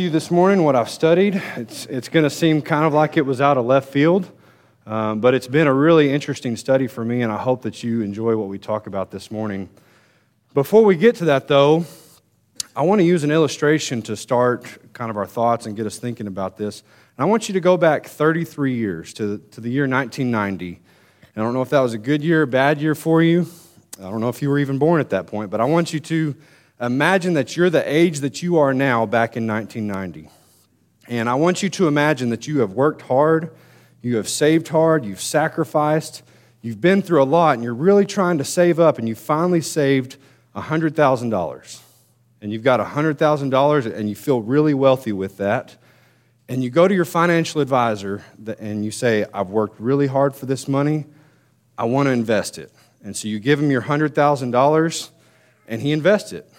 you this morning what I've studied. It's, it's going to seem kind of like it was out of left field, um, but it's been a really interesting study for me, and I hope that you enjoy what we talk about this morning. Before we get to that, though, I want to use an illustration to start kind of our thoughts and get us thinking about this. And I want you to go back 33 years to, to the year 1990. I don't know if that was a good year or bad year for you. I don't know if you were even born at that point, but I want you to imagine that you're the age that you are now back in 1990. And I want you to imagine that you have worked hard, you have saved hard, you've sacrificed, you've been through a lot, and you're really trying to save up, and you finally saved $100,000. And you've got $100,000, and you feel really wealthy with that. And you go to your financial advisor and you say, I've worked really hard for this money, I want to invest it. And so you give him your $100,000, and he invests it.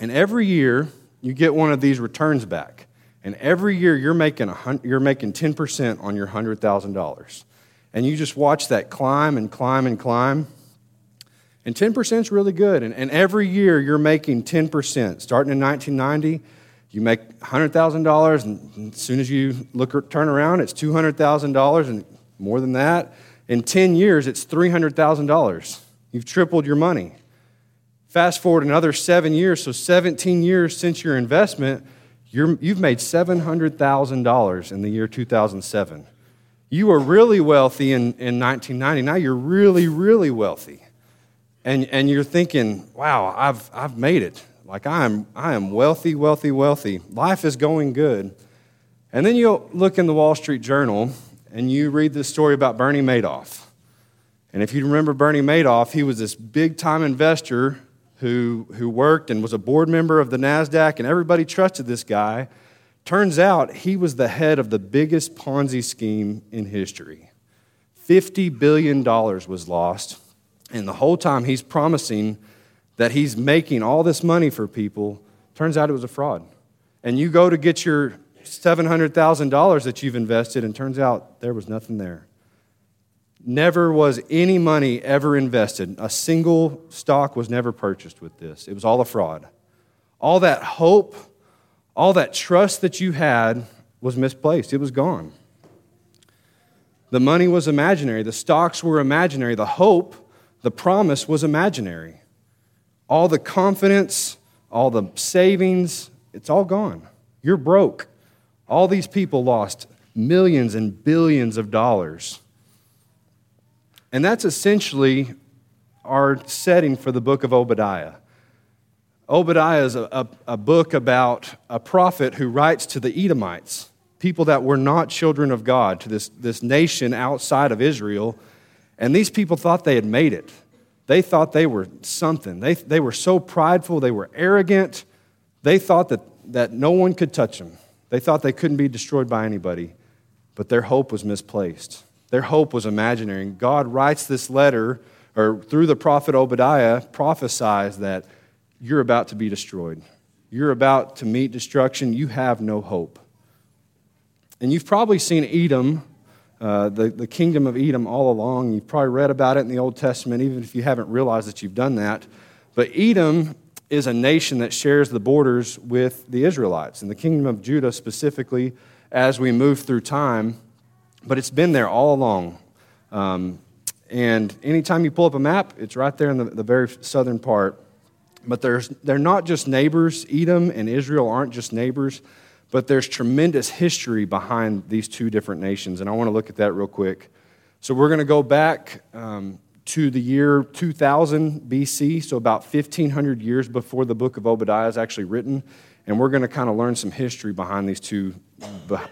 And every year, you get one of these returns back. And every year, you're making, a, you're making 10% on your $100,000. And you just watch that climb and climb and climb. And 10% is really good. And, and every year, you're making 10%. Starting in 1990, you make $100,000, and as soon as you look turn around, it's $200,000 and more than that. In 10 years, it's $300,000. You've tripled your money. Fast forward another seven years, so 17 years since your investment, you have made $700,000 in the year 2007. You were really wealthy in, in 1990. Now you're really, really wealthy. And, and you're thinking, wow, I've, I've made it. Like I am, I am wealthy, wealthy, wealthy. Life is going good. And then you look in the Wall Street Journal and you read this story about Bernie Madoff. And if you remember Bernie Madoff, he was this big time investor who, who worked and was a board member of the NASDAQ, and everybody trusted this guy. Turns out he was the head of the biggest Ponzi scheme in history. $50 billion was lost, and the whole time he's promising that he's making all this money for people. Turns out it was a fraud. And you go to get your $700,000 that you've invested, and turns out there was nothing there. Never was any money ever invested. A single stock was never purchased with this. It was all a fraud. All that hope, all that trust that you had was misplaced. It was gone. The money was imaginary. The stocks were imaginary. The hope, the promise was imaginary. All the confidence, all the savings, it's all gone. You're broke. All these people lost millions and billions of dollars and that's essentially our setting for the book of Obadiah. Obadiah is a, a, a, book about a prophet who writes to the Edomites, people that were not children of God, to this, this nation outside of Israel. And these people thought they had made it. They thought they were something. They, they were so prideful, they were arrogant. They thought that, that no one could touch them. They thought they couldn't be destroyed by anybody. But their hope was misplaced. Their hope was imaginary. And God writes this letter, or through the prophet Obadiah, prophesies that you're about to be destroyed. You're about to meet destruction. You have no hope. And you've probably seen Edom, uh, the, the kingdom of Edom, all along. You've probably read about it in the Old Testament, even if you haven't realized that you've done that. But Edom is a nation that shares the borders with the Israelites. And the kingdom of Judah, specifically, as we move through time, but it's been there all along. Um, and anytime you pull up a map, it's right there in the, the very southern part. But there's, they're not just neighbors. Edom and Israel aren't just neighbors, but there's tremendous history behind these two different nations. And I want to look at that real quick. So we're going to go back um, to the year 2000 BC, so about 1,500 years before the book of Obadiah is actually written. And we're going to kind of learn some history behind these two,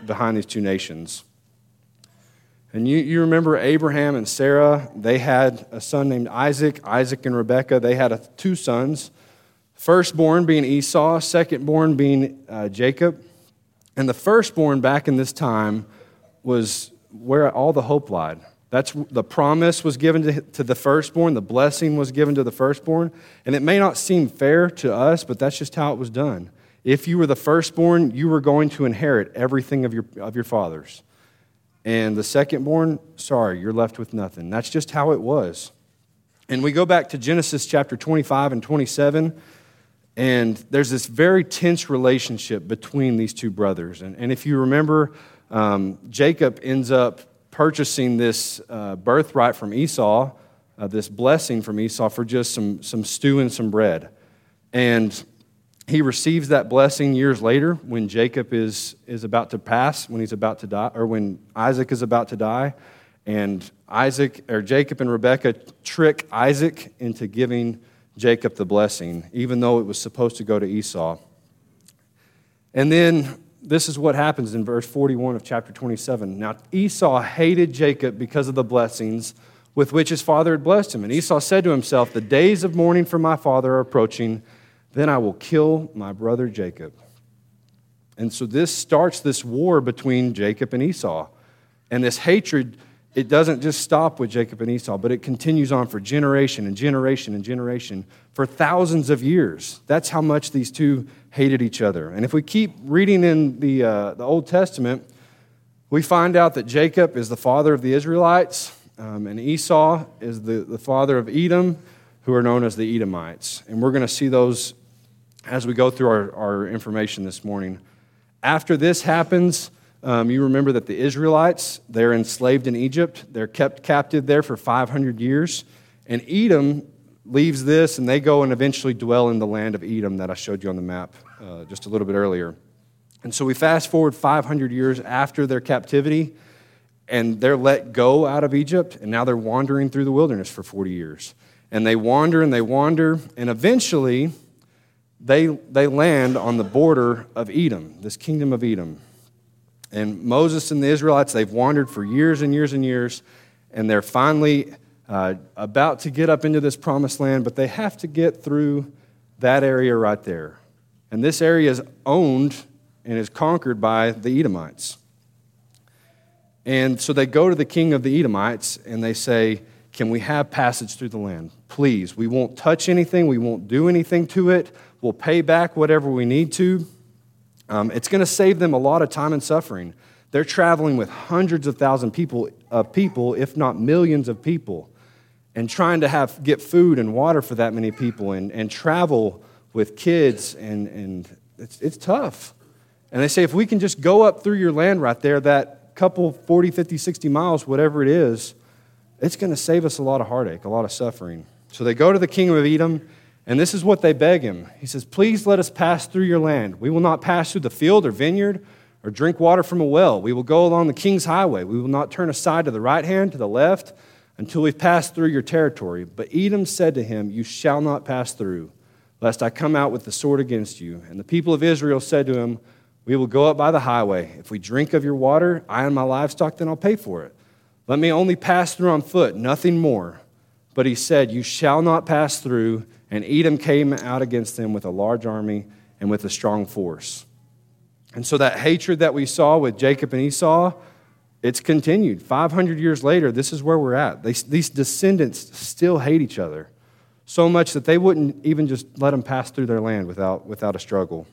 behind these two nations. And you, you remember Abraham and Sarah, they had a son named Isaac. Isaac and Rebekah, they had a, two sons. Firstborn being Esau, secondborn being uh, Jacob. And the firstborn back in this time was where all the hope lied. That's the promise was given to, to the firstborn, the blessing was given to the firstborn. And it may not seem fair to us, but that's just how it was done. If you were the firstborn, you were going to inherit everything of your, of your father's. And the second born, sorry, you're left with nothing. That's just how it was. And we go back to Genesis chapter 25 and 27. And there's this very tense relationship between these two brothers. And, and if you remember, um, Jacob ends up purchasing this uh, birthright from Esau, uh, this blessing from Esau, for just some, some stew and some bread. And he receives that blessing years later when Jacob is, is about to pass, when he's about to die, or when Isaac is about to die. And Isaac, or Jacob and Rebekah trick Isaac into giving Jacob the blessing, even though it was supposed to go to Esau. And then this is what happens in verse 41 of chapter 27. Now, Esau hated Jacob because of the blessings with which his father had blessed him. And Esau said to himself, The days of mourning for my father are approaching, then I will kill my brother Jacob. And so this starts this war between Jacob and Esau. And this hatred it doesn't just stop with Jacob and Esau, but it continues on for generation and generation and generation for thousands of years. That's how much these two hated each other. And if we keep reading in the, uh, the Old Testament, we find out that Jacob is the father of the Israelites, um, and Esau is the, the father of Edom, who are known as the Edomites. And we're going to see those as we go through our, our information this morning. After this happens, um, you remember that the Israelites, they're enslaved in Egypt. They're kept captive there for 500 years. And Edom leaves this and they go and eventually dwell in the land of Edom that I showed you on the map uh, just a little bit earlier. And so we fast forward 500 years after their captivity and they're let go out of Egypt and now they're wandering through the wilderness for 40 years. And they wander and they wander and eventually they, they land on the border of Edom, this kingdom of Edom. And Moses and the Israelites, they've wandered for years and years and years, and they're finally uh, about to get up into this promised land, but they have to get through that area right there. And this area is owned and is conquered by the Edomites. And so they go to the king of the Edomites and they say, Can we have passage through the land? Please, we won't touch anything, we won't do anything to it, we'll pay back whatever we need to. Um, it's going to save them a lot of time and suffering. They're traveling with hundreds of thousands people, of uh, people, if not millions of people, and trying to have, get food and water for that many people and, and travel with kids, and, and it's, it's tough. And they say, if we can just go up through your land right there, that couple 40, 50, 60 miles, whatever it is, it's going to save us a lot of heartache, a lot of suffering. So they go to the king of Edom and this is what they beg him. He says, Please let us pass through your land. We will not pass through the field or vineyard or drink water from a well. We will go along the king's highway. We will not turn aside to the right hand, to the left, until we've passed through your territory. But Edom said to him, You shall not pass through, lest I come out with the sword against you. And the people of Israel said to him, We will go up by the highway. If we drink of your water, I and my livestock, then I'll pay for it. Let me only pass through on foot, nothing more. But he said, You shall not pass through and Edom came out against them with a large army and with a strong force. And so that hatred that we saw with Jacob and Esau, it's continued. 500 years later, this is where we're at. They, these descendants still hate each other so much that they wouldn't even just let them pass through their land without, without a struggle.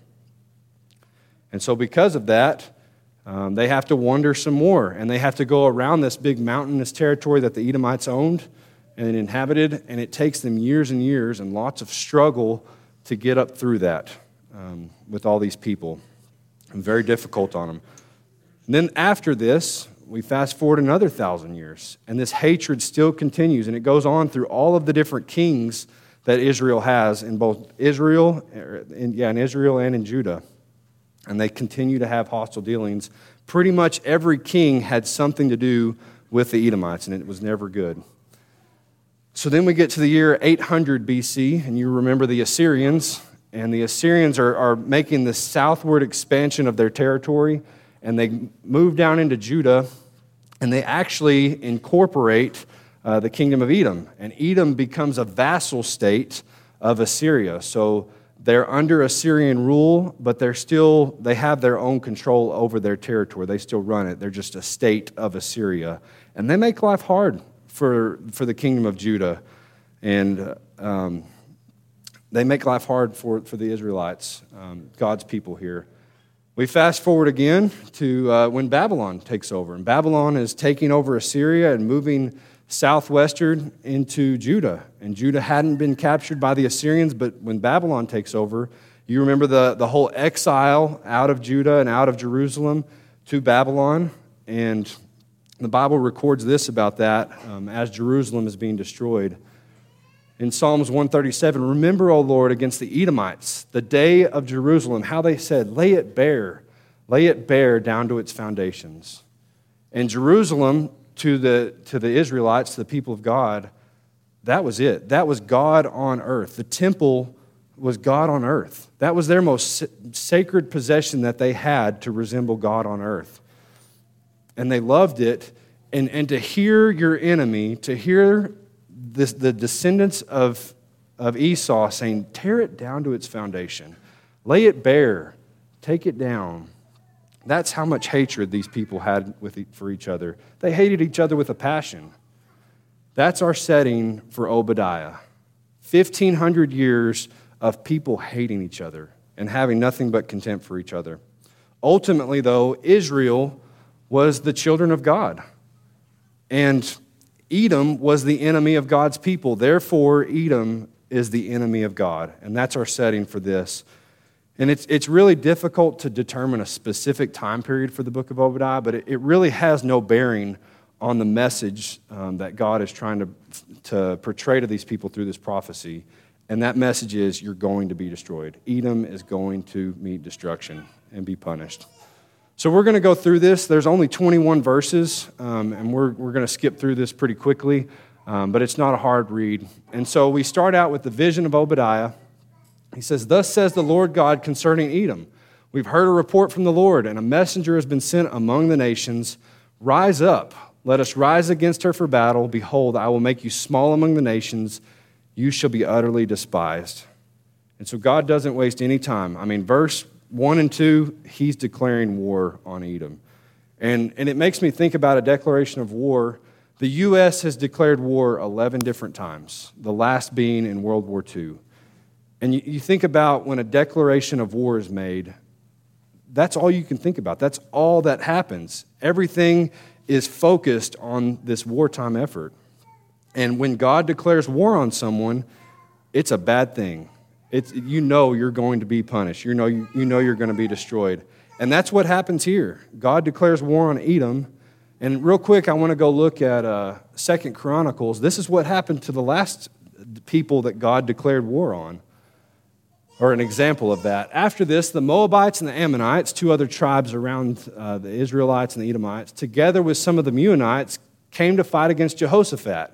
And so, because of that, um, they have to wander some more, and they have to go around this big mountainous territory that the Edomites owned and inhabited, and it takes them years and years and lots of struggle to get up through that um, with all these people. And very difficult on them. And then after this, we fast forward another thousand years, and this hatred still continues, and it goes on through all of the different kings that Israel has in both Israel, in, yeah, in Israel and in Judah. And they continue to have hostile dealings. Pretty much every king had something to do with the Edomites, and it was never good. So then we get to the year 800 BC, and you remember the Assyrians. And the Assyrians are, are making the southward expansion of their territory, and they move down into Judah, and they actually incorporate uh, the kingdom of Edom. And Edom becomes a vassal state of Assyria. So they're under Assyrian rule, but they're still, they have their own control over their territory. They still run it. They're just a state of Assyria. And they make life hard for, for the kingdom of Judah. And um, they make life hard for, for the Israelites, um, God's people here. We fast forward again to uh, when Babylon takes over. And Babylon is taking over Assyria and moving southwestern into Judah. And Judah hadn't been captured by the Assyrians, but when Babylon takes over, you remember the, the whole exile out of Judah and out of Jerusalem to Babylon. And the Bible records this about that um, as Jerusalem is being destroyed. In Psalms 137, remember, O Lord, against the Edomites, the day of Jerusalem, how they said, lay it bare, lay it bare down to its foundations. And Jerusalem, to the, to the Israelites, to the people of God, that was it. That was God on earth. The temple was God on earth. That was their most sacred possession that they had to resemble God on earth. And they loved it. And, and to hear your enemy, to hear this, the descendants of, of Esau saying, tear it down to its foundation, lay it bare, take it down. That's how much hatred these people had with, for each other. They hated each other with a passion. That's our setting for Obadiah. 1,500 years of people hating each other and having nothing but contempt for each other. Ultimately, though, Israel was the children of God. And Edom was the enemy of God's people. Therefore, Edom is the enemy of God. And that's our setting for this. And it's, it's really difficult to determine a specific time period for the book of Obadiah, but it, it really has no bearing on the message um, that God is trying to, to portray to these people through this prophecy. And that message is you're going to be destroyed. Edom is going to meet destruction and be punished. So we're going to go through this. There's only 21 verses, um, and we're, we're going to skip through this pretty quickly, um, but it's not a hard read. And so we start out with the vision of Obadiah. He says, Thus says the Lord God concerning Edom We've heard a report from the Lord, and a messenger has been sent among the nations. Rise up, let us rise against her for battle. Behold, I will make you small among the nations you shall be utterly despised. And so God doesn't waste any time. I mean, verse 1 and 2, he's declaring war on Edom. And, and it makes me think about a declaration of war. The U.S. has declared war 11 different times, the last being in World War II. And you, you think about when a declaration of war is made, that's all you can think about. That's all that happens. Everything is focused on this wartime effort. And when God declares war on someone, it's a bad thing. It's, you know you're going to be punished. You know, you, you know you're going to be destroyed. And that's what happens here. God declares war on Edom. And real quick, I want to go look at uh, Second Chronicles. This is what happened to the last people that God declared war on, or an example of that. After this, the Moabites and the Ammonites, two other tribes around uh, the Israelites and the Edomites, together with some of the Meunites, came to fight against Jehoshaphat.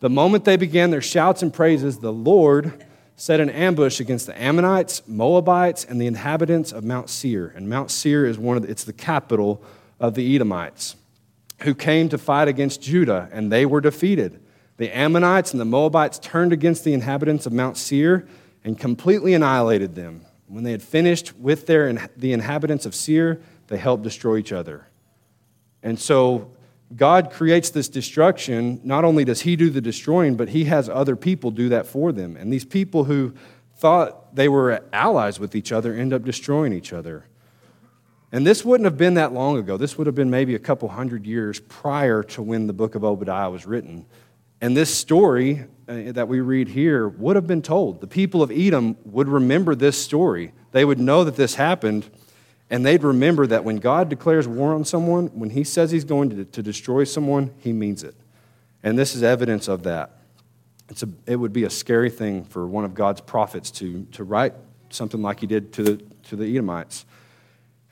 The moment they began their shouts and praises, the Lord set an ambush against the Ammonites, Moabites, and the inhabitants of Mount Seir. And Mount Seir is one of the, it's the capital of the Edomites, who came to fight against Judah, and they were defeated. The Ammonites and the Moabites turned against the inhabitants of Mount Seir and completely annihilated them. When they had finished with their, and the inhabitants of Seir, they helped destroy each other. And so God creates this destruction. Not only does He do the destroying, but He has other people do that for them. And these people who thought they were allies with each other end up destroying each other. And this wouldn't have been that long ago. This would have been maybe a couple hundred years prior to when the book of Obadiah was written. And this story uh, that we read here would have been told. The people of Edom would remember this story. They would know that this happened and they'd remember that when God declares war on someone, when he says he's going to, to destroy someone, he means it. And this is evidence of that. A, it would be a scary thing for one of God's prophets to, to write something like he did to the, to the Edomites.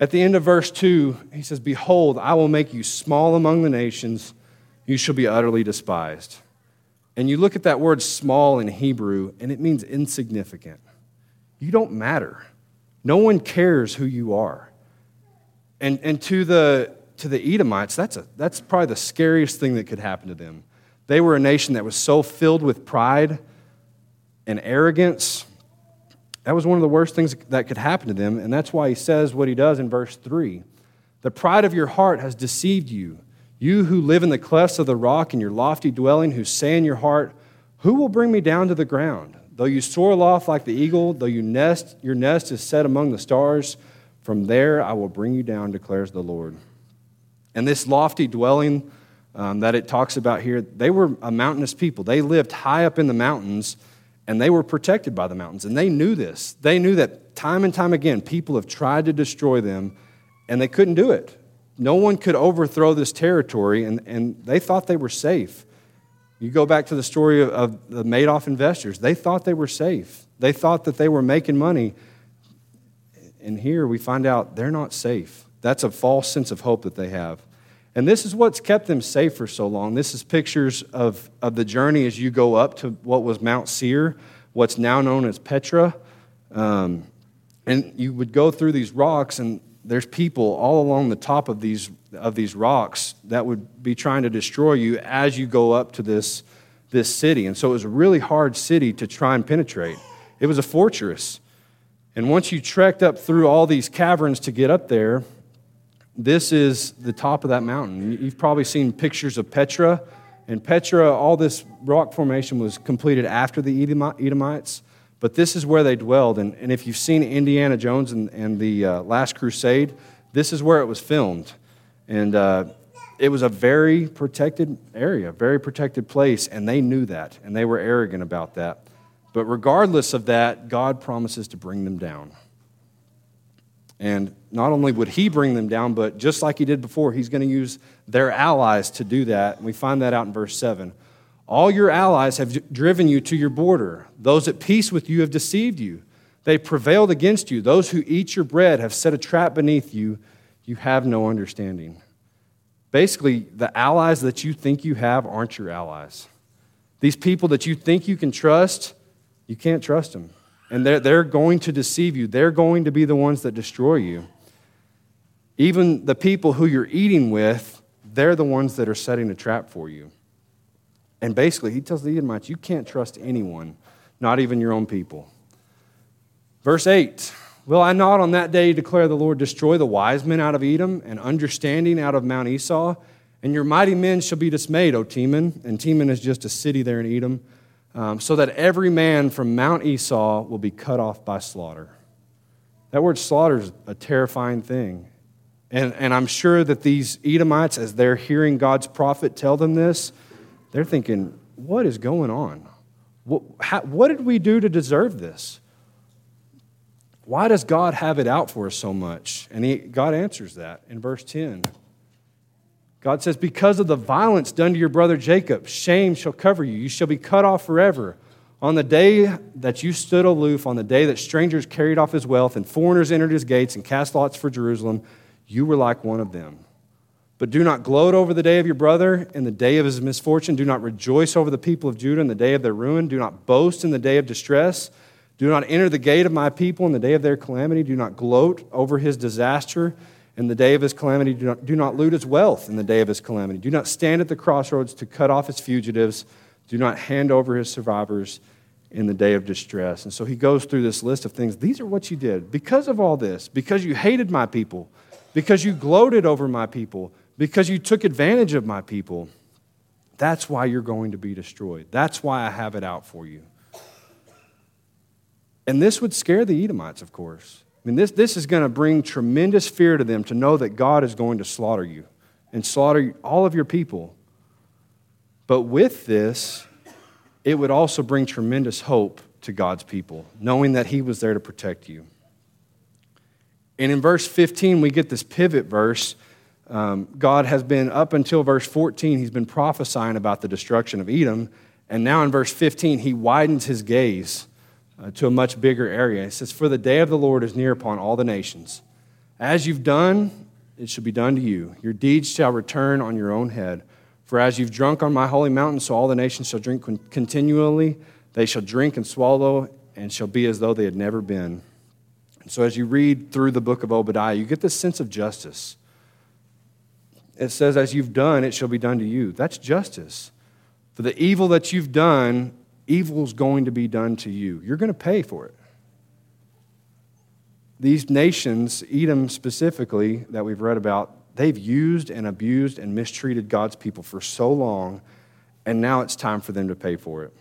At the end of verse 2, he says, Behold, I will make you small among the nations, you shall be utterly despised. And you look at that word small in Hebrew, and it means insignificant. You don't matter. No one cares who you are. And, and to, the, to the Edomites, that's, a, that's probably the scariest thing that could happen to them. They were a nation that was so filled with pride and arrogance. That was one of the worst things that could happen to them. And that's why he says what he does in verse 3 The pride of your heart has deceived you. You who live in the clefts of the rock in your lofty dwelling, who say in your heart, Who will bring me down to the ground? Though you soar aloft like the eagle, though you nest, your nest is set among the stars, from there I will bring you down, declares the Lord. And this lofty dwelling um, that it talks about here, they were a mountainous people. They lived high up in the mountains and they were protected by the mountains. And they knew this. They knew that time and time again, people have tried to destroy them and they couldn't do it. No one could overthrow this territory, and, and they thought they were safe. You go back to the story of, of the Madoff investors, they thought they were safe. They thought that they were making money. And here we find out they're not safe. That's a false sense of hope that they have. And this is what's kept them safe for so long. This is pictures of, of the journey as you go up to what was Mount Seir, what's now known as Petra. Um, and you would go through these rocks, and there's people all along the top of these, of these rocks that would be trying to destroy you as you go up to this, this city. And so it was a really hard city to try and penetrate. It was a fortress. And once you trekked up through all these caverns to get up there, this is the top of that mountain. You've probably seen pictures of Petra. And Petra, all this rock formation was completed after the Edomites, but this is where they dwelled. And, and if you've seen Indiana Jones and, and the uh, Last Crusade, this is where it was filmed. And uh, it was a very protected area, very protected place, and they knew that, and they were arrogant about that. But regardless of that, God promises to bring them down. And not only would he bring them down, but just like he did before, he's going to use their allies to do that. And we find that out in verse 7. All your allies have driven you to your border. Those at peace with you have deceived you. They prevailed against you. Those who eat your bread have set a trap beneath you. You have no understanding. Basically, the allies that you think you have aren't your allies. These people that you think you can trust, you can't trust them. And they're, they're going to deceive you. They're going to be the ones that destroy you. Even the people who you're eating with, they're the ones that are setting a trap for you. And basically, he tells the Edomites, you can't trust anyone, not even your own people. Verse 8 Will I not on that day declare the Lord, destroy the wise men out of Edom and understanding out of Mount Esau? And your mighty men shall be dismayed, O Teman. And Teman is just a city there in Edom um, so that every man from Mount Esau will be cut off by slaughter. That word slaughter is a terrifying thing. And, and I'm sure that these Edomites, as they're hearing God's prophet tell them this, they're thinking, what is going on? What, how, what did we do to deserve this? Why does God have it out for us so much? And he, God answers that in verse 10. God says, Because of the violence done to your brother Jacob, shame shall cover you. You shall be cut off forever. On the day that you stood aloof, on the day that strangers carried off his wealth and foreigners entered his gates and cast lots for Jerusalem, you were like one of them. But do not gloat over the day of your brother in the day of his misfortune. Do not rejoice over the people of Judah in the day of their ruin. Do not boast in the day of distress. Do not enter the gate of my people in the day of their calamity. Do not gloat over his disaster in the day of his calamity. Do not, do not loot his wealth in the day of his calamity. Do not stand at the crossroads to cut off his fugitives. Do not hand over his survivors in the day of distress. And so he goes through this list of things. These are what you did. Because of all this, because you hated my people, because you gloated over my people, because you took advantage of my people, that's why you're going to be destroyed. That's why I have it out for you. And this would scare the Edomites, of course. I mean, this, this is going to bring tremendous fear to them to know that God is going to slaughter you and slaughter all of your people. But with this, it would also bring tremendous hope to God's people, knowing that He was there to protect you. And in verse 15, we get this pivot verse. Um, God has been, up until verse 14, He's been prophesying about the destruction of Edom. And now in verse 15, He widens His gaze uh, to a much bigger area. It says, For the day of the Lord is near upon all the nations. As you've done, it shall be done to you. Your deeds shall return on your own head. For as you've drunk on my holy mountain, so all the nations shall drink continually. They shall drink and swallow, and shall be as though they had never been. And so as you read through the book of Obadiah, you get this sense of justice. It says, As you've done, it shall be done to you. That's justice. For the evil that you've done, evil's going to be done to you. You're going to pay for it. These nations, Edom specifically, that we've read about, they've used and abused and mistreated God's people for so long, and now it's time for them to pay for it.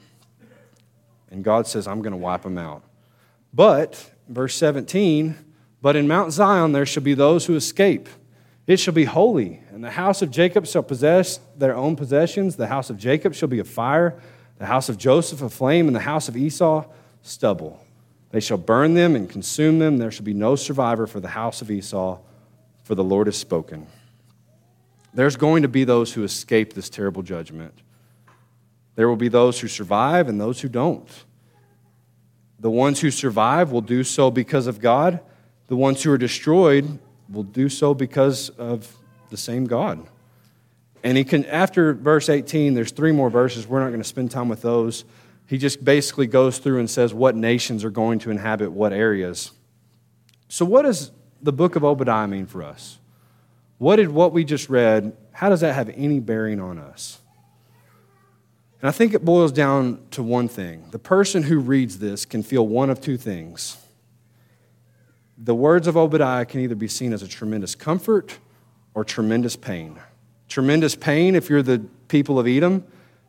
And God says, I'm going to wipe them out. But, verse 17, but in Mount Zion there shall be those who escape, It shall be holy, and the house of Jacob shall possess their own possessions. The house of Jacob shall be a fire, the house of Joseph a flame, and the house of Esau stubble. They shall burn them and consume them. There shall be no survivor for the house of Esau, for the Lord has spoken. There's going to be those who escape this terrible judgment. There will be those who survive and those who don't. The ones who survive will do so because of God. The ones who are destroyed will do so because of the same God. And he can, after verse 18, there's three more verses. We're not going to spend time with those. He just basically goes through and says what nations are going to inhabit what areas. So, what does the book of Obadiah mean for us? What did what we just read, how does that have any bearing on us? And I think it boils down to one thing. The person who reads this can feel one of two things. The words of Obadiah can either be seen as a tremendous comfort or tremendous pain. Tremendous pain if you're the people of Edom,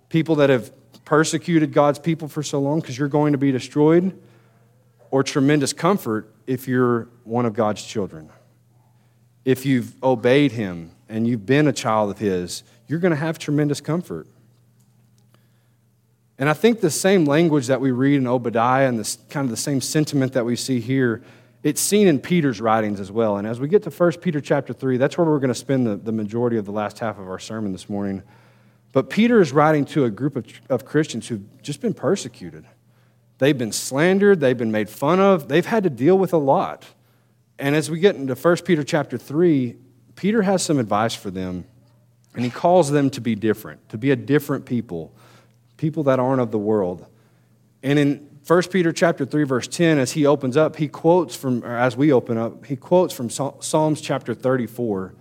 people that have persecuted God's people for so long because you're going to be destroyed, or tremendous comfort if you're one of God's children. If you've obeyed Him and you've been a child of His, you're going to have tremendous comfort. And I think the same language that we read in Obadiah and this kind of the same sentiment that we see here, it's seen in Peter's writings as well. And as we get to 1 Peter chapter 3, that's where we're going to spend the, the majority of the last half of our sermon this morning. But Peter is writing to a group of, of Christians who've just been persecuted. They've been slandered, they've been made fun of, they've had to deal with a lot. And as we get into 1 Peter chapter 3, Peter has some advice for them, and he calls them to be different, to be a different people people that aren't of the world. And in 1 Peter chapter 3 verse 10 as he opens up, he quotes from or as we open up, he quotes from Psalms chapter 34.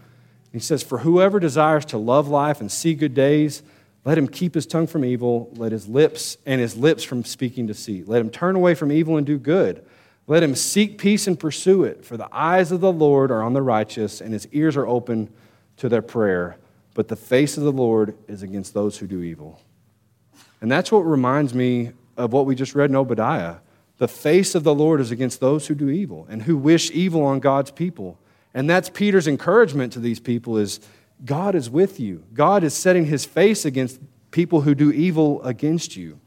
He says, "For whoever desires to love life and see good days, let him keep his tongue from evil, let his lips and his lips from speaking deceit. Let him turn away from evil and do good. Let him seek peace and pursue it, for the eyes of the Lord are on the righteous and his ears are open to their prayer, but the face of the Lord is against those who do evil." And that's what reminds me of what we just read in Obadiah. The face of the Lord is against those who do evil and who wish evil on God's people. And that's Peter's encouragement to these people is God is with you. God is setting his face against people who do evil against you.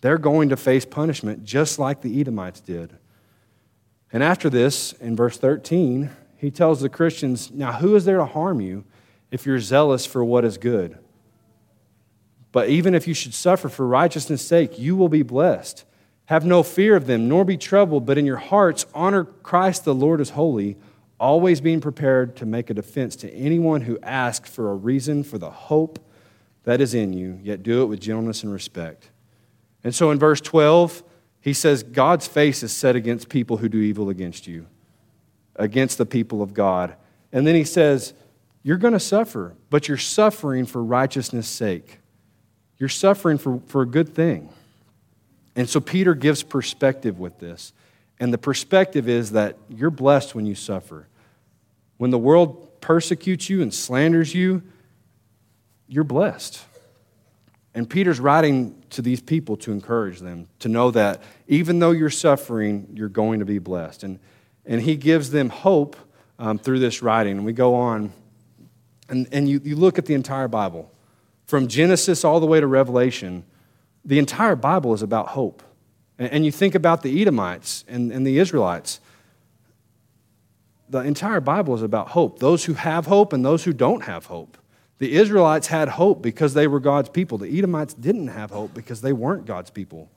They're going to face punishment just like the Edomites did. And after this, in verse 13, he tells the Christians, Now who is there to harm you if you're zealous for what is good? But even if you should suffer for righteousness' sake, you will be blessed. Have no fear of them, nor be troubled, but in your hearts honor Christ the Lord as holy, always being prepared to make a defense to anyone who asks for a reason for the hope that is in you, yet do it with gentleness and respect. And so in verse 12, he says, God's face is set against people who do evil against you, against the people of God. And then he says, You're going to suffer, but you're suffering for righteousness' sake. You're suffering for, for a good thing. And so Peter gives perspective with this. And the perspective is that you're blessed when you suffer. When the world persecutes you and slanders you, you're blessed. And Peter's writing to these people to encourage them to know that even though you're suffering, you're going to be blessed. And, and he gives them hope um, through this writing. And we go on, and, and you, you look at the entire Bible from Genesis all the way to Revelation, the entire Bible is about hope. And, you think about the Edomites and, and the Israelites. The entire Bible is about hope those who have hope and those who don't have hope. The Israelites had hope because they were God's people. The Edomites didn't have hope because they weren't God's people.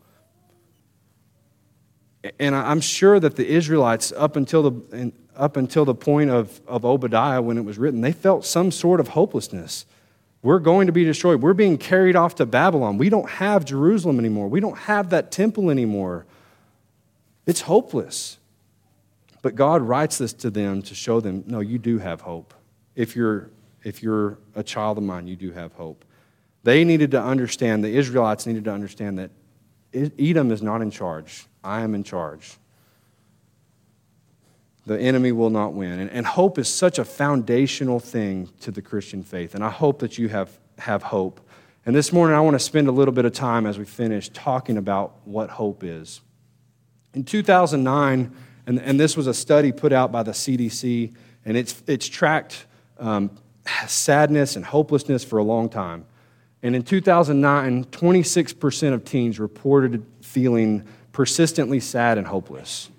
And I'm sure that the Israelites, up until the, up until the point of, of Obadiah when it was written, they felt some sort of hopelessness. We're going to be destroyed. We're being carried off to Babylon. We don't have Jerusalem anymore. We don't have that temple anymore. It's hopeless. But God writes this to them to show them no, you do have hope. If you're, if you're a child of mine, you do have hope. They needed to understand, the Israelites needed to understand that Edom is not in charge. I am in charge the enemy will not win. And, and, hope is such a foundational thing to the Christian faith. And I hope that you have, have hope. And this morning, I want to spend a little bit of time as we finish talking about what hope is. In 2009, and, and this was a study put out by the CDC, and it's, it's tracked um, sadness and hopelessness for a long time. And in 2009, 26% of teens reported feeling persistently sad and hopeless.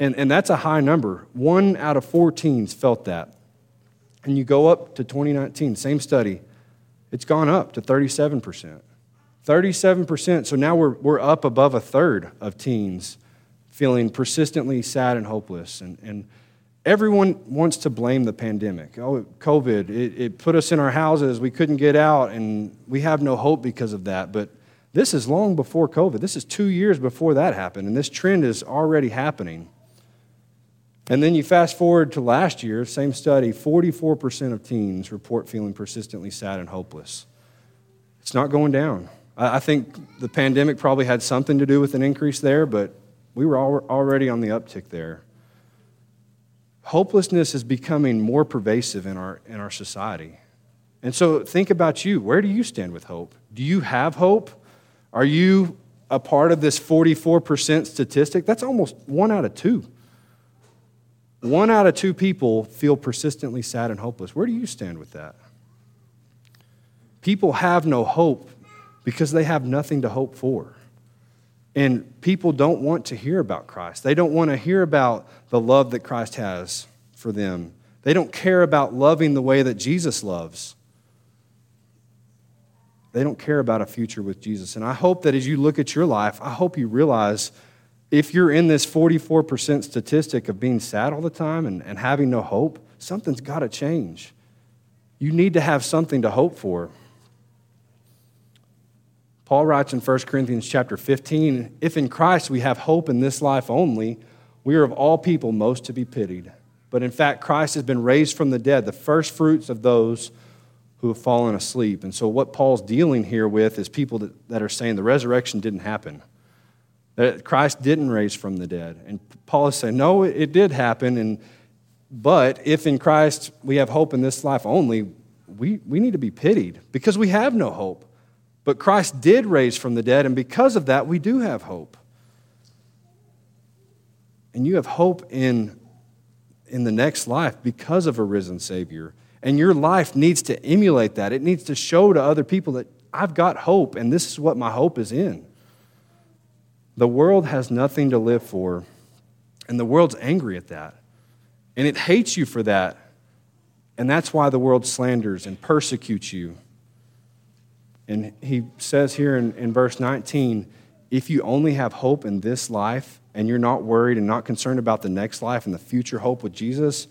And, and that's a high number. One out of four teens felt that. And you go up to 2019, same study, it's gone up to 37%. 37%. So now we're, we're up above a third of teens feeling persistently sad and hopeless. And, and everyone wants to blame the pandemic. Oh, COVID, it, it put us in our houses, we couldn't get out, and we have no hope because of that. But this is long before COVID. This is two years before that happened, and this trend is already happening. And then you fast forward to last year, same study 44% of teens report feeling persistently sad and hopeless. It's not going down. I think the pandemic probably had something to do with an increase there, but we were already on the uptick there. Hopelessness is becoming more pervasive in our, in our society. And so think about you. Where do you stand with hope? Do you have hope? Are you a part of this 44% statistic? That's almost one out of two. One out of two people feel persistently sad and hopeless. Where do you stand with that? People have no hope because they have nothing to hope for. And people don't want to hear about Christ. They don't want to hear about the love that Christ has for them. They don't care about loving the way that Jesus loves. They don't care about a future with Jesus. And I hope that as you look at your life, I hope you realize if you're in this 44% statistic of being sad all the time and, and having no hope, something's got to change. You need to have something to hope for. Paul writes in 1 Corinthians chapter 15 If in Christ we have hope in this life only, we are of all people most to be pitied. But in fact, Christ has been raised from the dead, the first fruits of those who have fallen asleep. And so, what Paul's dealing here with is people that, that are saying the resurrection didn't happen, that Christ didn't raise from the dead. And Paul is saying, no, it did happen. And, but if in Christ we have hope in this life only, we, we need to be pitied because we have no hope. But Christ did raise from the dead, and because of that, we do have hope. And you have hope in, in the next life because of a risen Savior. And your life needs to emulate that. It needs to show to other people that I've got hope, and this is what my hope is in. The world has nothing to live for, and the world's angry at that. And it hates you for that. And that's why the world slanders and persecutes you. And he says here in, in verse 19 if you only have hope in this life and you're not worried and not concerned about the next life and the future hope with Jesus,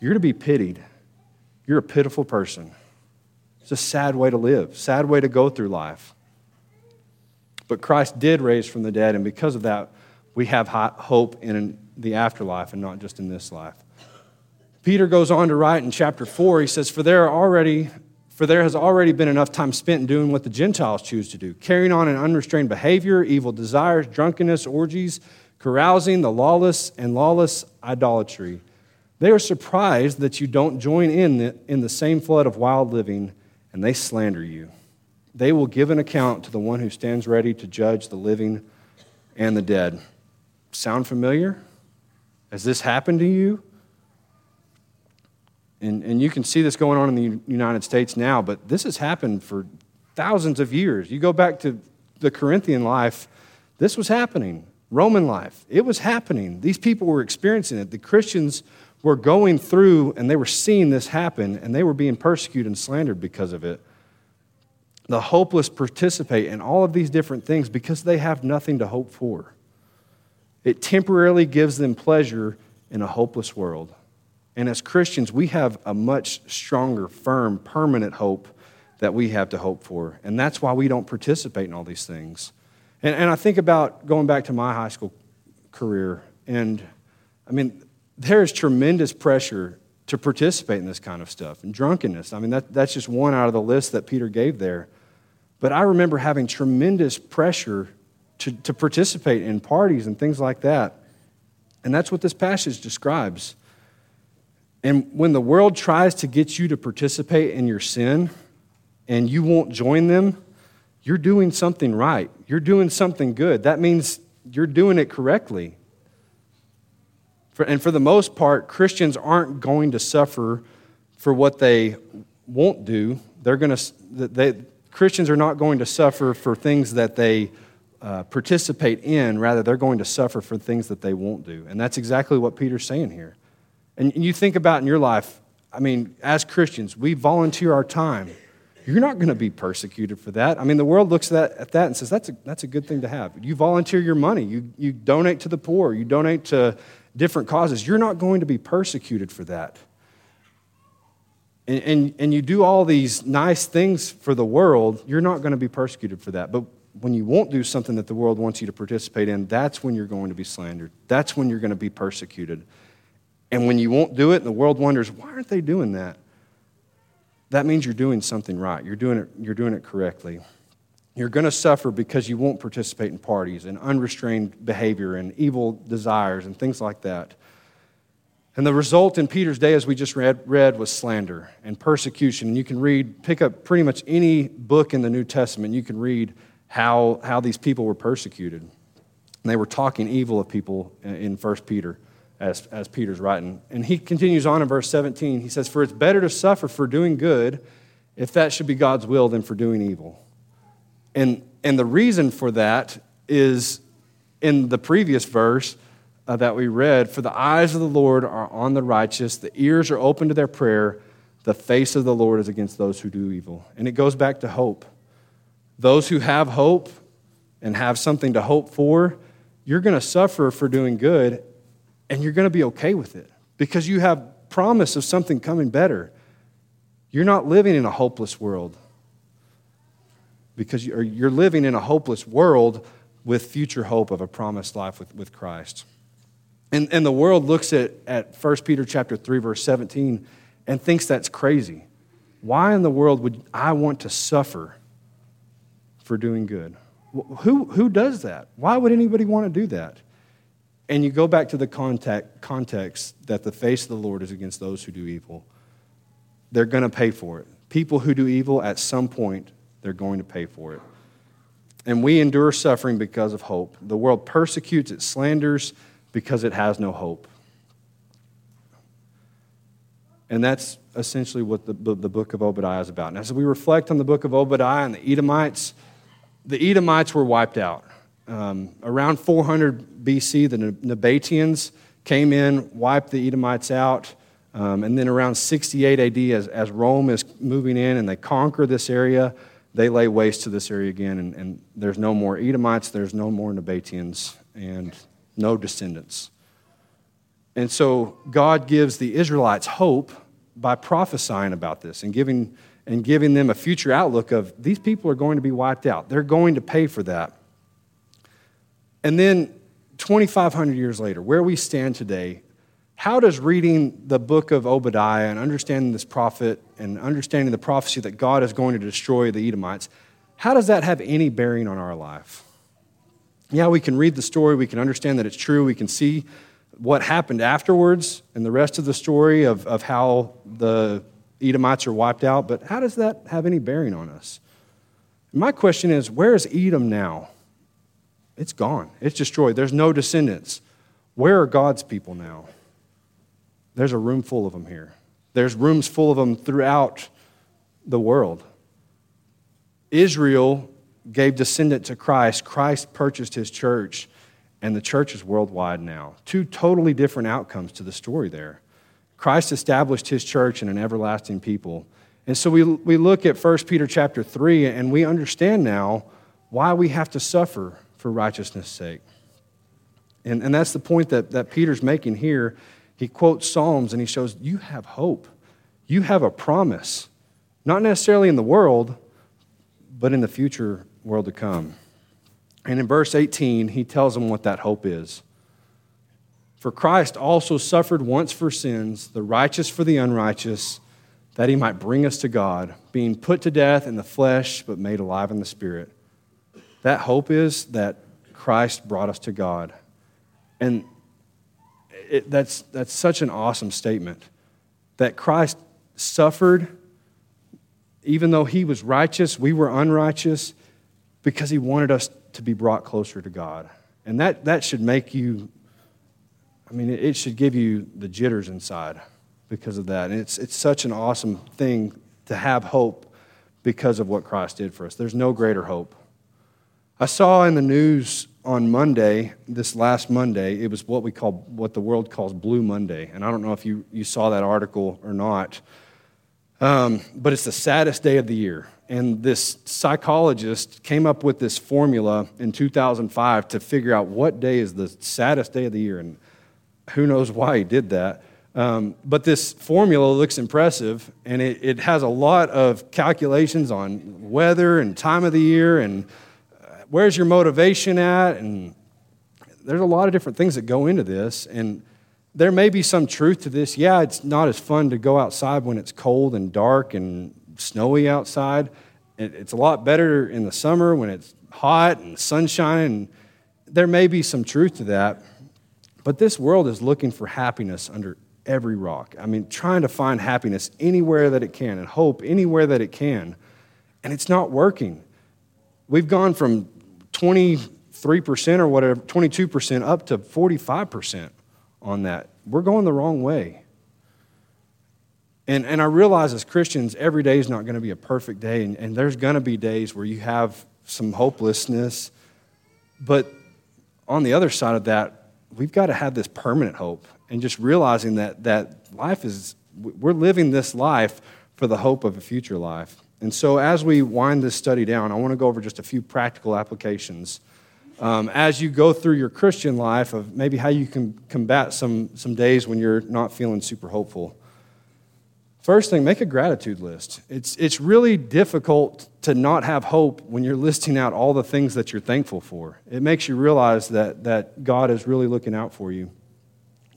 you're to be pitied. You're a pitiful person. It's a sad way to live, sad way to go through life. But Christ did raise from the dead, and because of that, we have hope in the afterlife and not just in this life. Peter goes on to write in chapter 4, he says, For there are already for there has already been enough time spent doing what the Gentiles choose to do, carrying on an unrestrained behavior, evil desires, drunkenness, orgies, carousing, the lawless, and lawless idolatry. They are surprised that you don't join in the, in the same flood of wild living, and they slander you. They will give an account to the one who stands ready to judge the living and the dead. Sound familiar? Has this happened to you? And, and you can see this going on in the United States now, but this has happened for thousands of years. You go back to the Corinthian life, this was happening. Roman life, it was happening. These people were experiencing it. The Christians were going through and they were seeing this happen and they were being persecuted and slandered because of it. The hopeless participate in all of these different things because they have nothing to hope for. It temporarily gives them pleasure in a hopeless world. And as Christians, we have a much stronger, firm, permanent hope that we have to hope for. And that's why we don't participate in all these things. And, and I think about going back to my high school career, and I mean, there is tremendous pressure to participate in this kind of stuff and drunkenness. I mean, that, that's just one out of the list that Peter gave there. But I remember having tremendous pressure to, to participate in parties and things like that. And that's what this passage describes. And when the world tries to get you to participate in your sin and you won't join them, you're doing something right. You're doing something good. That means you're doing it correctly. For, and for the most part, Christians aren't going to suffer for what they won't do. They're going to, they, Christians are not going to suffer for things that they uh, participate in. Rather, they're going to suffer for things that they won't do. And that's exactly what Peter's saying here. And you think about in your life, I mean, as Christians, we volunteer our time. You're not going to be persecuted for that. I mean, the world looks at that, at that and says, that's a, that's a good thing to have. You volunteer your money, you, you donate to the poor, you donate to different causes. You're not going to be persecuted for that. And, and, and you do all these nice things for the world, you're not going to be persecuted for that. But when you won't do something that the world wants you to participate in, that's when you're going to be slandered. That's when you're going to be persecuted. And when you won't do it and the world wonders, why aren't they doing that? That means you're doing something right. You're doing it, you're doing it correctly. You're going to suffer because you won't participate in parties and unrestrained behavior and evil desires and things like that. And the result in Peter's day, as we just read, read was slander and persecution. And you can read, pick up pretty much any book in the New Testament, you can read how, how these people were persecuted. And they were talking evil of people in 1 Peter, as, as Peter's writing. And he continues on in verse 17. He says, For it's better to suffer for doing good, if that should be God's will, than for doing evil. And, and the reason for that is in the previous verse uh, that we read For the eyes of the Lord are on the righteous, the ears are open to their prayer, the face of the Lord is against those who do evil. And it goes back to hope. Those who have hope and have something to hope for, you're going to suffer for doing good and you're going to be okay with it because you have promise of something coming better. You're not living in a hopeless world because you're living in a hopeless world with future hope of a promised life with, with Christ. And, and the world looks at, at 1 Peter chapter 3, verse 17, and thinks that's crazy. Why in the world would I want to suffer for doing good? Who, who does that? Why would anybody want to do that? And you go back to the context, context that the face of the Lord is against those who do evil. They're going to pay for it. People who do evil, at some point, they're going to pay for it. And we endure suffering because of hope. The world persecutes, it slanders because it has no hope. And that's essentially what the, the book of Obadiah is about. And as we reflect on the book of Obadiah and the Edomites, the Edomites were wiped out. Um, around 400 BC, the Nabateans came in, wiped the Edomites out. Um, and then around 68 AD, as, as Rome is moving in and they conquer this area, they lay waste to this area again, and, and there's no more Edomites, there's no more Nabateans, and no descendants. And so God gives the Israelites hope by prophesying about this and giving, and giving them a future outlook of these people are going to be wiped out. They're going to pay for that. And then 2,500 years later, where we stand today, how does reading the book of Obadiah and understanding this prophet and understanding the prophecy that God is going to destroy the Edomites, how does that have any bearing on our life? Yeah, we can read the story, we can understand that it's true, we can see what happened afterwards and the rest of the story of, of how the Edomites are wiped out, but how does that have any bearing on us? My question is where is Edom now? It's gone, it's destroyed, there's no descendants. Where are God's people now? There's a room full of them here. There's rooms full of them throughout the world. Israel gave descendant to Christ. Christ purchased his church, and the church is worldwide now. Two totally different outcomes to the story there. Christ established his church and an everlasting people. And so we, we look at 1 Peter chapter 3, and we understand now why we have to suffer for righteousness' sake. And, and that's the point that, that Peter's making here he quotes Psalms and he shows you have hope. You have a promise, not necessarily in the world, but in the future world to come. And in verse 18, he tells them what that hope is. For Christ also suffered once for sins, the righteous for the unrighteous, that he might bring us to God, being put to death in the flesh, but made alive in the spirit. That hope is that Christ brought us to God. And it, that's, that's such an awesome statement that Christ suffered, even though he was righteous, we were unrighteous, because he wanted us to be brought closer to God. And that, that should make you, I mean, it should give you the jitters inside because of that. And it's, it's such an awesome thing to have hope because of what Christ did for us. There's no greater hope. I saw in the news on Monday, this last Monday, it was what we call, what the world calls Blue Monday. And I don't know if you, you saw that article or not, um, but it's the saddest day of the year. And this psychologist came up with this formula in 2005 to figure out what day is the saddest day of the year. And who knows why he did that. Um, but this formula looks impressive, and it, it, has a lot of calculations on weather and time of the year and uh, where's your motivation at. And there's a lot of different things that go into this. And there may be some truth to this. Yeah, it's not as fun to go outside when it's cold and dark and snowy outside. It's a lot better in the summer when it's hot and sunshine. And There may be some truth to that. But this world is looking for happiness under every rock. I mean, trying to find happiness anywhere that it can and hope anywhere that it can. And it's not working. We've gone from 23% or whatever, 22% up to 45% on that. We're going the wrong way. And, and I realize as Christians, every day is not going to be a perfect day, and, and there's going to be days where you have some hopelessness. But on the other side of that, we've got to have this permanent hope and just realizing that, that life is, we're living this life for the hope of a future life. And so, as we wind this study down, I want to go over just a few practical applications. Um, as you go through your Christian life, of maybe how you can combat some, some days when you're not feeling super hopeful. First thing, make a gratitude list. It's, it's really difficult to not have hope when you're listing out all the things that you're thankful for. It makes you realize that, that God is really looking out for you.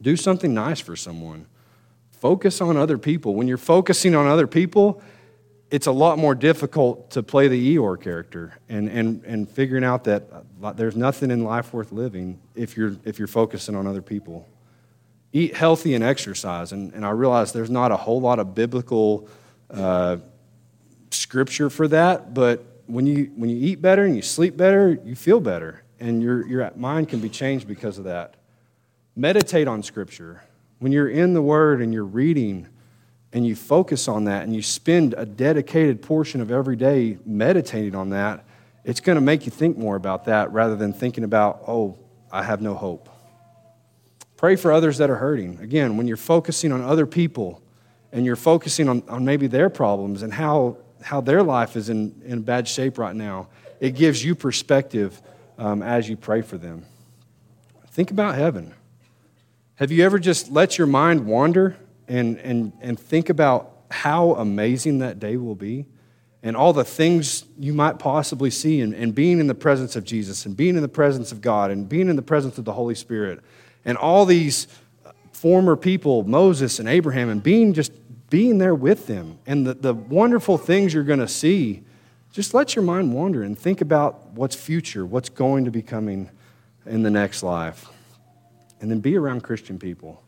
Do something nice for someone. Focus on other people. When you're focusing on other people, it's a lot more difficult to play the Eeyore character and, and, and figuring out that there's nothing in life worth living if you're, if you're focusing on other people eat healthy and exercise. And, and I realize there's not a whole lot of biblical uh, scripture for that, but when you, when you eat better and you sleep better, you feel better, and your, your mind can be changed because of that. Meditate on scripture. When you're in the Word and you're reading, and you focus on that and you spend a dedicated portion of every day meditating on that, it's going to make you think more about that rather than thinking about, oh, I have no hope. Pray for others that are hurting. Again, when you're focusing on other people and you're focusing on, on maybe their problems and how, how their life is in, in bad shape right now, it gives you perspective um, as you pray for them. Think about heaven. Have you ever just let your mind wander and, and, and think about how amazing that day will be? And all the things you might possibly see, and, and being in the presence of Jesus, and being in the presence of God, and being in the presence of the Holy Spirit, and all these former people, Moses and Abraham, and being just being there with them and the, the wonderful things you're going to see, just let your mind wander and think about what's future, what's going to be coming in the next life. And then be around Christian people.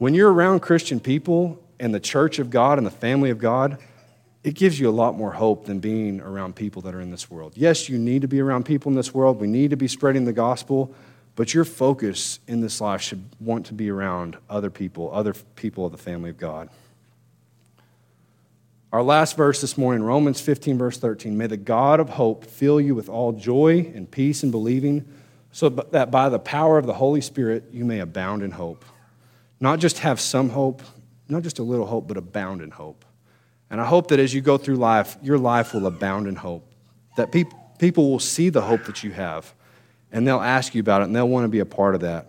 When you're around Christian people and the church of God and the family of God, it gives you a lot more hope than being around people that are in this world. Yes, you need to be around people in this world. We need to be spreading the gospel, but your focus in this life should want to be around other people, other people of the family of God. Our last verse this morning, Romans 15, verse 13. May the God of hope fill you with all joy and peace in believing, so that by the power of the Holy Spirit you may abound in hope. Not just have some hope, not just a little hope, but abound in hope. And I hope that as you go through life, your life will abound in hope, that people will see the hope that you have and they'll ask you about it and they'll want to be a part of that.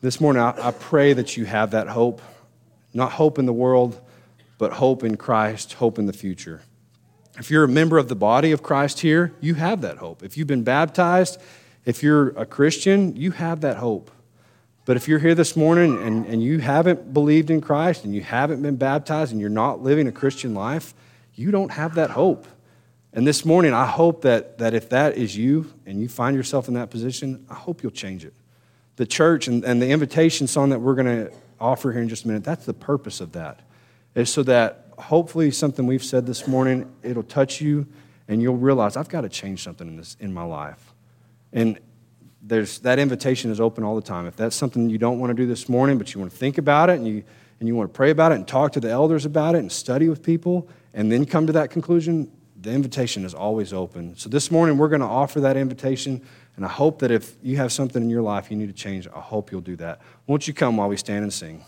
This morning, I, I pray that you have that hope, not hope in the world, but hope in Christ, hope in the future. If you're a member of the body of Christ here, you have that hope. If you've been baptized, if you're a Christian, you have that hope. But if you're here this morning and, and you haven't believed in Christ and you haven't been baptized and you're not living a Christian life, you don't have that hope. And this morning, I hope that, that if that is you and you find yourself in that position, I hope you'll change it. The church and, and the invitation song that we're going to offer here in just a minute, that's the purpose of that. Is so that hopefully something we've said this morning, it'll touch you and you'll realize I've got to change something in, this, in my life. And there's, that invitation is open all the time. If that's something you don't want to do this morning, but you want to think about it and you, and you want to pray about it and talk to the elders about it and study with people and then come to that conclusion, the invitation is always open. So this morning, we're going to offer that invitation. And I hope that if you have something in your life you need to change, I hope you'll do that. Won't you come while we stand and sing?